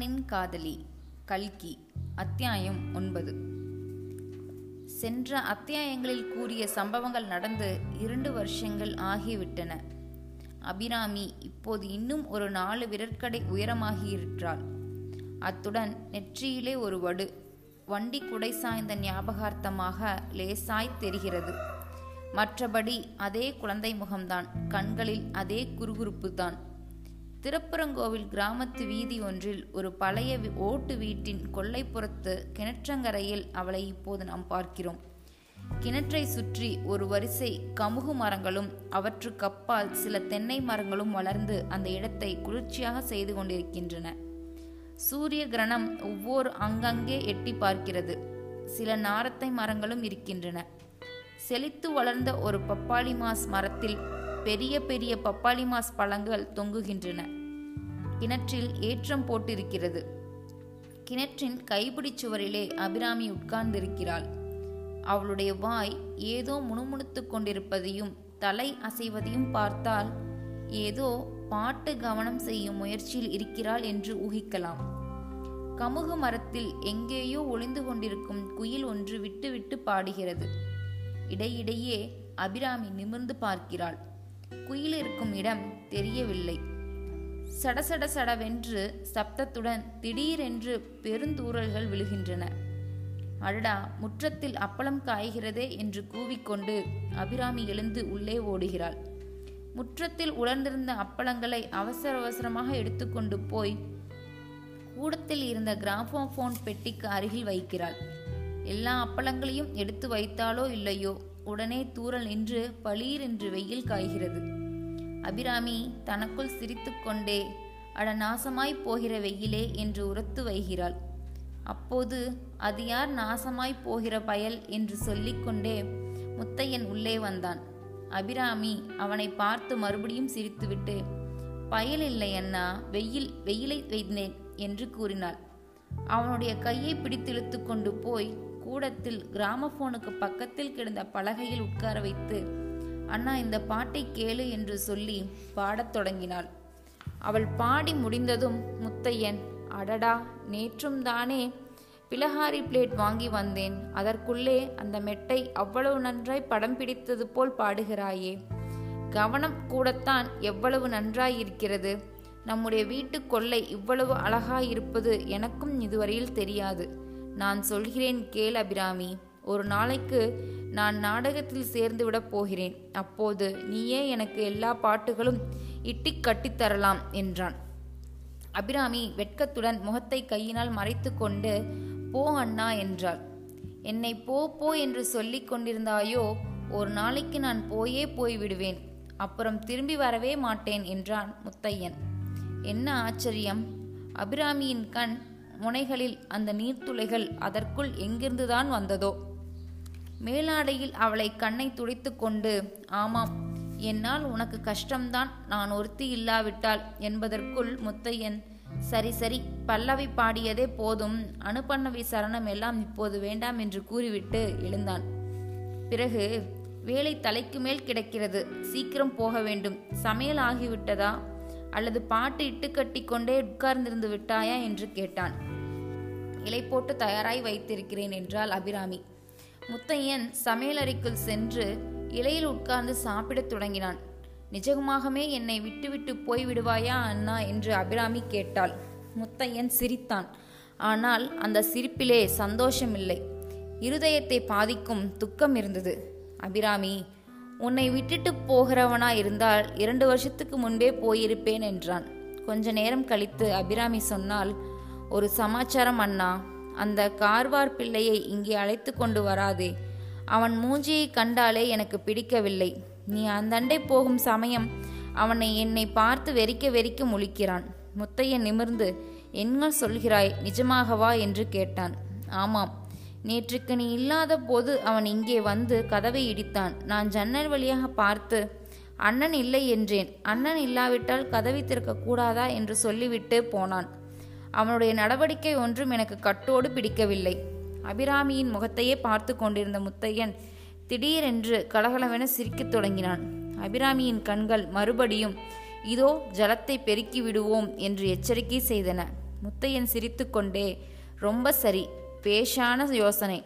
கம்பனின் காதலி கல்கி அத்தியாயம் ஒன்பது. சென்ற அத்தியாயங்களில் கூறிய சம்பவங்கள் நடந்து இரண்டு வருஷங்கள் ஆகிவிட்டன. அபிராமி இப்போது இன்னும் ஒரு நாலு விரற்கடை உயரமாகியிருக்கிறாள். அத்துடன் நெற்றியிலே ஒரு வடு வண்டி குடை சாய்ந்த ஞாபகார்த்தமாக லேசாய் தெரிகிறது. மற்றபடி அதே குழந்தை முகம்தான் கண்களில் அதே குறுகுறுப்பு தான் திருப்பரங்கோவில் கிராமத்து வீதி ஒன்றில் ஒரு பழைய ஓட்டு வீட்டின் கொல்லைப்புறத்து கிணற்றங்கரையில் அவளை இப்போது நாம் பார்க்கிறோம். கிணற்றை சுற்றி ஒரு வரிசை கமுகு மரங்களும் அவற்றுக்கப்பால் சில தென்னை மரங்களும் வளர்ந்து அந்த இடத்தை குளிர்ச்சியாக செய்து கொண்டிருக்கின்றன. சூரிய கிரணம் ஒவ்வொரு அங்கங்கே எட்டி பார்க்கிறது. சில நாரத்தை மரங்களும் இருக்கின்றன. செழித்து வளர்ந்த ஒரு பப்பாளி மாஸ் மரத்தில் பெரிய பெரிய பப்பாளி மாஸ் பழங்கள் தொங்குகின்றன. கிணற்றில் ஏற்றம் போட்டிருக்கிறது. கிணற்றின் கைப்பிடி சுவரிலே அபிராமி உட்கார்ந்திருக்கிறாள். அவளுடைய வாய் ஏதோ முணுமுணுத்துக் கொண்டிருப்பதையும் தலை அசைவதையும் பார்த்தால் ஏதோ பாட்டு கவனம் செய்யும் முயற்சியில் இருக்கிறாள் என்று ஊகிக்கலாம். கமுகு மரத்தில் எங்கேயோ ஒளிந்து கொண்டிருக்கும் குயில் ஒன்று விட்டுவிட்டு பாடுகிறது. இடையிடையே அபிராமி நிமிர்ந்து பார்க்கிறாள். குயில் இருக்கும் இடம் தெரியவில்லை. சடசட சடவென்று சப்தத்துடன் திடீரென்று பெருந்தூரல்கள் விழுகின்றன. அடடா முற்றத்தில் அப்பளம் காய்கிறதே என்று கூவிக்கொண்டு அபிராமி எழுந்து உள்ளே ஓடுகிறாள். முற்றத்தில் உலர்ந்திருந்த அப்பளங்களை அவசர அவசரமாக எடுத்துக்கொண்டு போய் கூடத்தில் இருந்த கிராமோபோன் பெட்டிக்கு அருகில் வைக்கிறாள். எல்லா அப்பளங்களையும் எடுத்து வைத்தாலோ இல்லையோ உடனே தூரல் நின்று பளீர் என்று வெயில் காய்கிறது. அபிராமி தனக்குள் சிரித்துக்கொண்டே அட நாசமாய் போகிற வெயிலே என்று உரத்து வைகிறாள். அப்போது அது யார் நாசமாய் போகிற பயல்? என்று சொல்லிக்கொண்டே முத்தையன் உள்ளே வந்தான். அபிராமி அவனை பார்த்து மறுபடியும் சிரித்துவிட்டு பயல் இல்லை அண்ணா வெயில் வெயிலை வைத்தேன் என்று கூறினாள். அவனுடைய கையை பிடித்திழுத்து கொண்டு போய் கூடத்தில் கிராமபோனுக்கு பக்கத்தில் கிடந்த பலகையில் உட்கார வைத்து அண்ணா இந்த பாட்டை கேளு என்று சொல்லி பாடத் தொடங்கினாள். அவள் பாடி முடிந்ததும் முத்தையன் அடடா நேற்றும் தானே பிளஹாரி பிளேட் வாங்கி வந்தேன். அதற்குள்ளே அந்த மெட்டை அவ்வளவு நன்றாய் படம் பிடித்தது போல் பாடுகிறாயே. கவனம் கூடத்தான் எவ்வளவு நன்றாயிருக்கிறது நம்முடைய வீட்டு கொள்ளை இவ்வளவு அழகாயிருப்பது எனக்கும் இதுவரையில் தெரியாது. நான் சொல்கிறேன் கேள் அபிராமி. ஒரு நாளைக்கு நான் நாடகத்தில் சேர்ந்து விடப் போகிறேன். அப்போது நீயே எனக்கு எல்லா பாட்டுகளும் இட்டி கட்டித்தரலாம் என்றான். அபிராமி வெட்கத்துடன் முகத்தை கையினால் மறைத்து கொண்டு போ அண்ணா என்றாள். என்னை போ போ என்று சொல்லிக் கொண்டிருந்தாயோ ஒரு நாளைக்கு நான் போயே போய் விடுவேன். அப்புறம் திரும்பி வரவே மாட்டேன் என்றான் முத்தையன். என்ன ஆச்சரியம்? அபிராமியின் கண் முனைகளில் அந்த நீர்த்துளைகள் அதற்குள் எங்கிருந்துதான் வந்ததோ? மேலாடையில் அவளை கண்ணை துடைத்து கொண்டு ஆமாம் என்னால் உனக்கு கஷ்டம்தான். நான் ஒருத்தி இல்லாவிட்டால் என்பதற்குள் முத்தையன் சரி சரி பல்லவி பாடியதே போதும். அனுப்பண்ணவி சரணம் எல்லாம் இப்போது வேண்டாம் என்று கூறிவிட்டு எழுந்தான். பிறகு வேலை தலைக்கு மேல் கிடக்கிறது. சீக்கிரம் போக வேண்டும். சமையல் ஆகிவிட்டதா? அல்லது பாட்டு இட்டு கட்டி கொண்டே உட்கார்ந்திருந்து விட்டாயா? என்று கேட்டான். இலை போட்டு தயாராய் வைத்திருக்கிறேன் என்றாள் அபிராமி. முத்தையன் சமையலறைக்குள் சென்று இலையில் உட்கார்ந்து சாப்பிடத் தொடங்கினான். நிஜமாகவே என்னை விட்டுவிட்டு போய் விடுவாயா அண்ணா? என்று அபிராமி கேட்டாள். முத்தையன் சிரித்தான். ஆனால் அந்த சிரிப்பிலே சந்தோஷமில்லை. இருதயத்தை பாதிக்கும் துக்கம் இருந்தது. அபிராமி உன்னை விட்டுட்டு போகிறவனா இருந்தால் இரண்டு வருஷத்துக்கு முன்பே போயிருப்பேன் என்றான். கொஞ்ச நேரம் கழித்து அபிராமி சொன்னால் ஒரு சமாச்சாரம் அண்ணா. அந்த கார்வார் பிள்ளையை இங்கே அழைத்து கொண்டு வராதே. அவன் மூஞ்சியை கண்டாலே எனக்கு பிடிக்கவில்லை. நீ அந்தண்டை போகும் சமயம் அவனை என்னை பார்த்து வெறிக்க வெறிக்க முழிக்கிறான். முத்தையன் நிமிர்ந்து என்ன சொல்கிறாய் நிஜமாகவா? என்று கேட்டான். ஆமாம். நேற்றுக்கு நீ இல்லாத போது அவன் இங்கே வந்து கதவை இடித்தான். நான் ஜன்னல் வழியாக பார்த்து அண்ணன் இல்லை என்றேன். அண்ணன் இல்லாவிட்டால் கதவை திறக்கக்கூடாதா என்று சொல்லிவிட்டு போனான். அவனுடைய நடவடிக்கை ஒன்றும் எனக்கு கட்டோடு பிடிக்கவில்லை. அபிராமியின் முகத்தையே பார்த்து கொண்டிருந்த முத்தையன் திடீரென்று கலகலவென சிரிக்கத் தொடங்கினான். அபிராமியின் கண்கள் மறுபடியும் இதோ ஜலத்தை பெருக்கி விடுவோம் என்று எச்சரிக்கை செய்தன. முத்தையன் சிரித்துக்கொண்டே ரொம்ப சரி பேஷான யோசனை.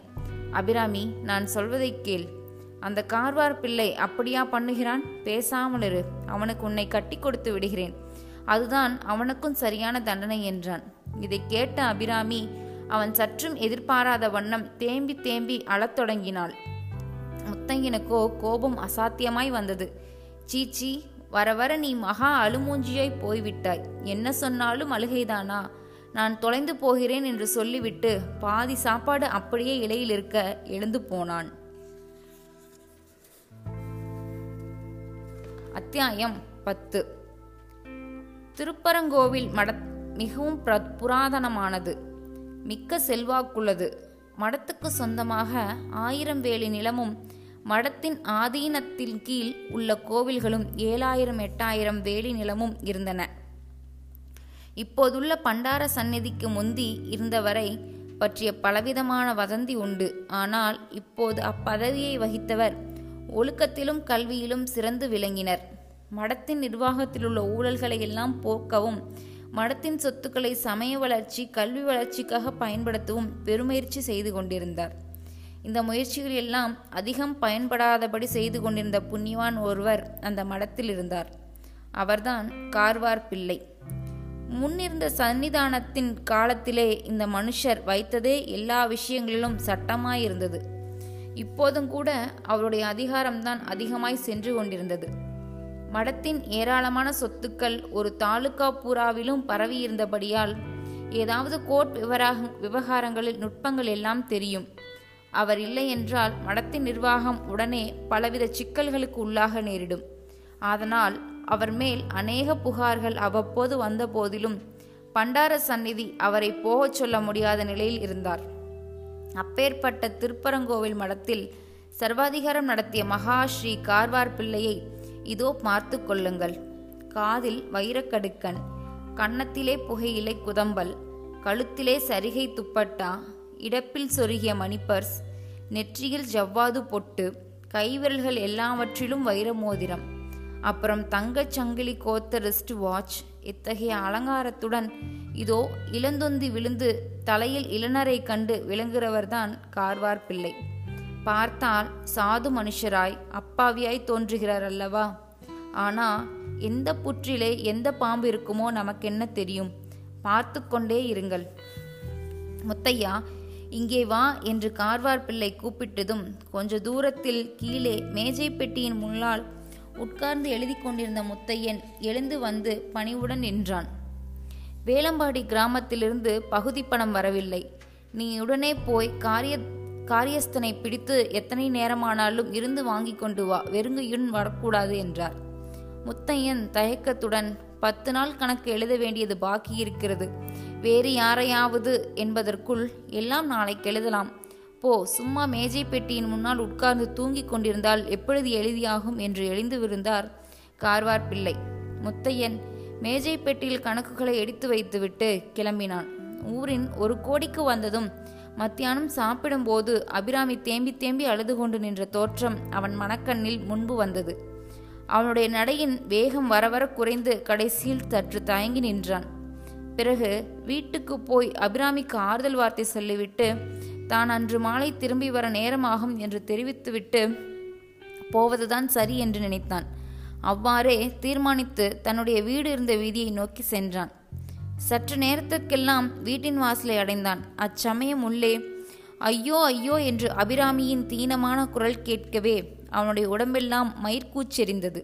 அபிராமி நான் சொல்வதை கேள். அந்த கார்வார் பிள்ளை அப்படியா பண்ணுகிறான்? பேசாமல் இரு அவனுக்கு உன்னை கட்டி கொடுத்து விடுகிறேன். அதுதான் அவனுக்கும் சரியான தண்டனை என்றான். இதை கேட்ட அபிராமி அவன் சற்றும் எதிர்பாராத வண்ணம் தேம்பி தேம்பி அழத் தொடங்கினாள். முத்தங்கினக்கோ கோபம் அசாத்தியமாய் வந்தது. சீச்சி வர வர நீ மகா அழுமூஞ்சியாய் போய்விட்டாய். என்ன சொன்னாலும் அழுகைதானா? நான் தொலைந்து போகிறேன் என்று சொல்லிவிட்டு பாதி சாப்பாடு அப்படியே இலையில் இருக்க எழுந்து போனான். அத்தியாயம் பத்து. திருப்பரங்கோவில் மட மிகவும் பிர- புராதனமானது மிக்க செல்வாக்குள்ளது. மடத்துக்கு சொந்தமாக ஆயிரம் வேலி நிலமும் மடத்தின் ஆதீனத்தின் கீழ் உள்ள கோவில்களும் ஏழாயிரம் எட்டாயிரம் வேலி நிலமும் இருந்தன. இப்போதுள்ள பண்டார சந்நிதிக்கு முந்தி இருந்தவரை பற்றிய பலவிதமான வதந்தி உண்டு. ஆனால் இப்போது அப்பதவியை வகித்தவர் ஒழுக்கத்திலும் கல்வியிலும் சிறந்து விளங்கினர். மடத்தின் நிர்வாகத்திலுள்ள ஊழல்களை எல்லாம் போக்கவும் மடத்தின் சொத்துக்களை சமய வளர்ச்சி கல்வி வளர்ச்சிக்காக பயன்படுத்தவும் பெருமுயற்சி செய்து கொண்டிருந்தார். இந்த முயற்சிகள் எல்லாம் அதிகம் பயன்படாதபடி செய்து கொண்டிருந்த புண்ணியவான் ஒருவர் அந்த மடத்தில் இருந்தார். அவர்தான் கார்வார் பிள்ளை. முன்னிருந்த சன்னிதானத்தின் காலத்திலே இந்த மனுஷர் வைத்ததே எல்லா விஷயங்களிலும் சட்டமாயிருந்தது. இப்போதும் கூட அவருடைய அதிகாரம்தான் அதிகமாய் சென்று கொண்டிருந்தது. மடத்தின் ஏராளமான சொத்துக்கள் ஒரு தாலுகா பூராவிலும் பரவியிருந்தபடியால் ஏதாவது கோர்ட் விவராக விவகாரங்களில் நுட்பங்கள் எல்லாம் தெரியும். அவர் இல்லை என்றால் மடத்தின் நிர்வாகம் உடனே பலவித சிக்கல்களுக்கு உள்ளாக நேரிடும். அதனால் அவர் மேல் அநேக புகார்கள் அவ்வப்போது வந்த போதிலும் பண்டார சந்நிதி அவரை போகச் சொல்ல முடியாத நிலையில் இருந்தார். அப்பேற்பட்ட திருப்பரங்கோவில் மடத்தில் சர்வாதிகாரம் நடத்திய மகா ஸ்ரீ கார்வார் பிள்ளையை இதோ பார்த்து கொள்ளுங்கள். காதில் வைரக்கடுக்கன் கன்னத்திலே புகையிலை குதம்பல் கழுத்திலே சரிகை துப்பட்டா இடப்பில் சொருகிய மணிப்பர்ஸ் நெற்றியில் ஜவ்வாது பொட்டு கைவிரல்கள் எல்லாவற்றிலும் வைர மோதிரம் அப்புறம் தங்கச் சங்கிலி கோத்த ரிஸ்ட் வாட்ச் இத்தகைய அலங்காரத்துடன் இதோ இளந்தொந்தி விழுந்து தலையில் இளநரை கண்டு விளங்குகிறவர்தான் கார்வார் பிள்ளை. பார்த்தால் சாது மனுஷராய் அப்பாவியாய் தோன்றுகிறார் அல்லவா ஆனா எந்த புற்றிலே எந்த பாம்பு இருக்குமோ நமக்கென்ன தெரியும்? பார்த்து கொண்டே இருங்கள். முத்தையா இங்கே வா என்று கார்வார் பிள்ளை கூப்பிட்டதும் கொஞ்ச தூரத்தில் கீழே மேஜை பெட்டியின் முன்னால் உட்கார்ந்து எழுதி கொண்டிருந்த முத்தையன் எழுந்து வந்து பணிவுடன் நின்றான். வேலம்பாடி கிராமத்திலிருந்து பகுதி பணம் வரவில்லை. நீ உடனே போய் காரிய காரியஸ்தனை பிடித்து எத்தனை நேரமானாலும் இருந்து வாங்கி கொண்டு வா வெறுங்கையுடன் வரக்கூடாது என்றார். முத்தையன் தயக்கத்துடன் பத்து நாள் கணக்கு எழுத வேண்டியது பாக்கி இருக்கிறது. வேறு யாரையாவது என்பதற்குள் எல்லாம் நாளைக்கு எழுதலாம். போ சும்மா மேஜை பெட்டியின் முன்னால் உட்கார்ந்து தூங்கிக் கொண்டிருந்தால் எப்பொழுது எழுதியாகும் என்று எழுந்து விருந்தார் கார்வார் பிள்ளை முத்தையன் மேஜை பெட்டியில் கணக்குகளை எடுத்து வைத்துவிட்டு கிளம்பினான். ஊரின் ஒரு கோடிக்கு வந்ததும் மத்தியானம் சாப்பிடும்போது அபிராமி தேம்பி தேம்பி அழுது கொண்டு நின்ற தோற்றம் அவன் மனக்கண்ணில் முன்பு வந்தது. அவனுடைய நடையின் வேகம் வரவர குறைந்து கடைசியில் சற்று தயங்கி நின்றான். பிறகு வீட்டுக்கு போய் அபிராமிக்கு ஆறுதல் வார்த்தை சொல்லிவிட்டு தான் அன்று மாலை திரும்பி வர நேரமாகும் என்று தெரிவித்துவிட்டு போவதுதான் சரி என்று நினைத்தான். அவ்வாறே தீர்மானித்து தன்னுடைய வீடு இருந்த வீதியை நோக்கி சென்றான். சற்று நேரத்திற்கெல்லாம் வீட்டின் வாசலை அடைந்தான். அச்சமயம் உள்ளே ஐயோ ஐயோ என்று அபிராமியின் தீனமான குரல் கேட்கவே அவனுடைய உடம்பெல்லாம் மயிர்கூச்செறிந்தது.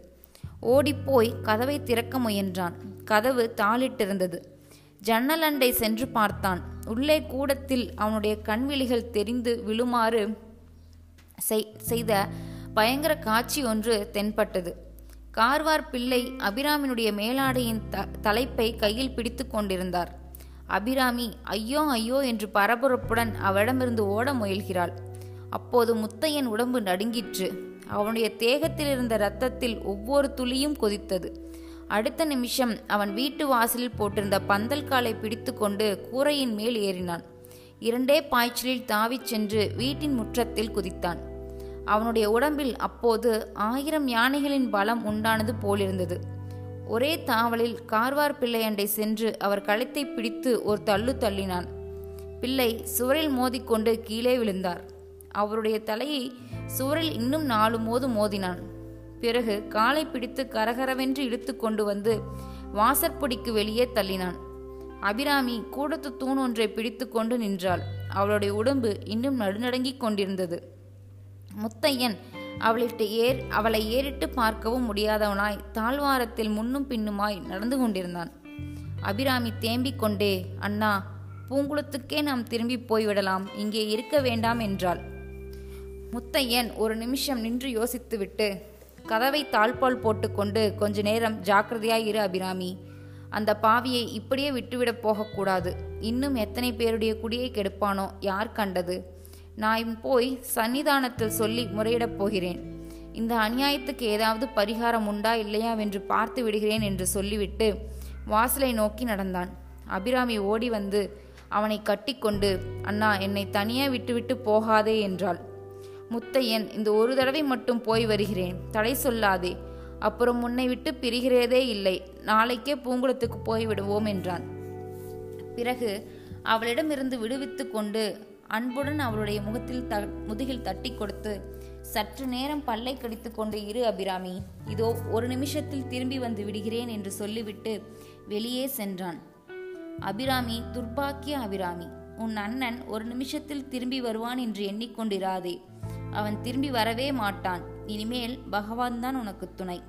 ஓடிப்போய் கதவை திறக்க முயன்றான். கதவு தாளிட்டிருந்தது. ஜன்னல் அண்டை சென்று பார்த்தான். உள்ளே கூடத்தில் அவனுடைய கண்விழிகள் தெரிந்து விழுமாறு செய்- செய்த பயங்கர காட்சி ஒன்று தென்பட்டது. கார்வார் பிள்ளை அபிராமினுடைய மேலாடையின் த தலைப்பை கையில் பிடித்து கொண்டிருந்தார். அபிராமி ஐயோ ஐயோ என்று பரபரப்புடன் அவளிடமிருந்து ஓட முயல்கிறாள். அப்போது முத்தையன் உடம்பு நடுங்கிற்று. அவனுடைய தேகத்தில் இருந்த இரத்தத்தில் ஒவ்வொரு துளியும் கொதித்தது. அடுத்த நிமிஷம் அவன் வீட்டு வாசலில் போட்டிருந்த பந்தல் காலை பிடித்துக்கொண்டு கூரையின் மேல் ஏறினான். இரண்டே பாய்ச்சலில் தாவிச் சென்று வீட்டின் முற்றத்தில் குதித்தான். அவனுடைய உடம்பில் அப்போது ஆயிரம் யானைகளின் பலம் உண்டானது போலிருந்தது. ஒரே தாவலில் கார்வார் பிள்ளை அண்டை சென்று அவர் கழுத்தை பிடித்து ஒரு தள்ளு தள்ளினான். பிள்ளை சுவரில் மோதிக்கொண்டு கீழே விழுந்தார். அவருடைய தலையை சுவரில் இன்னும் நாலு மோது மோதினான். பிறகு காலை பிடித்து கரகரவென்று இழுத்து கொண்டு வந்து வாசற்படிக்கு வெளியே தள்ளினான். அபிராமி கூடத்து தூண் ஒன்றை பிடித்து கொண்டு நின்றாள். அவளுடைய உடம்பு இன்னும் நடுநடுங்கிக் கொண்டிருந்தது. முத்தையன் அவளிட்டு ஏர் அவளை ஏறிட்டு பார்க்கவும் முடியாதவனாய் தாழ்வாரத்தில் முன்னும் பின்னுமாய் நடந்து கொண்டிருந்தான். அபிராமி தேம்பிக் கொண்டே அண்ணா பூங்குளத்துக்கே நாம் திரும்பி போய்விடலாம் இங்கே இருக்க வேண்டாம் என்றாள். முத்தையன் ஒரு நிமிஷம் நின்று யோசித்துவிட்டு கதவை தாழ்பால் போட்டுக்கொண்டு கொஞ்ச நேரம் ஜாக்கிரதையாய் இரு அபிராமி. அந்த பாவியை இப்படியே விட்டுவிடப் போகக்கூடாது. இன்னும் எத்தனை பேருடைய குடியை கெடுப்பானோ யார் கண்டது? நான் போய் சன்னிதானத்தில் சொல்லி முறையிடப் போகிறேன். இந்த அநியாயத்துக்கு ஏதாவது பரிகாரம் உண்டா இல்லையா என்று பார்த்து விடுகிறேன் என்று சொல்லிவிட்டு வாசலை நோக்கி நடந்தான். அபிராமி ஓடி வந்து அவனை கட்டிக்கொண்டு அண்ணா என்னை தனியே விட்டுவிட்டு போகாதே என்றாள். முத்தையன் இந்த ஒரு தடவை மட்டும் போய் வருகிறேன். தடை சொல்லாதே. அப்புறம் உன்னை விட்டு பிரிகிறதே இல்லை. நாளைக்கே பூங்குளத்துக்கு போய் விடுவோம் என்றான். பிறகு அவளிடமிருந்து விடுவித்து கொண்டு அன்புடன் அவளுடைய முகத்தில் த முதுகில் தட்டி கொடுத்து சற்று நேரம் பல்லை கடித்து கொண்டு இரு அபிராமி. இதோ ஒரு நிமிஷத்தில் திரும்பி வந்து விடுகிறேன் என்று சொல்லிவிட்டு வெளியே சென்றான். அபிராமி துர்பாக்கிய அபிராமி உன் அண்ணன் ஒரு நிமிஷத்தில் திரும்பி வருவான் என்று எண்ணிக்கொண்டிராதே அவன் திரும்பி வரவே மாட்டான். இனிமேல் பகவான் தான் உனக்கு துணை.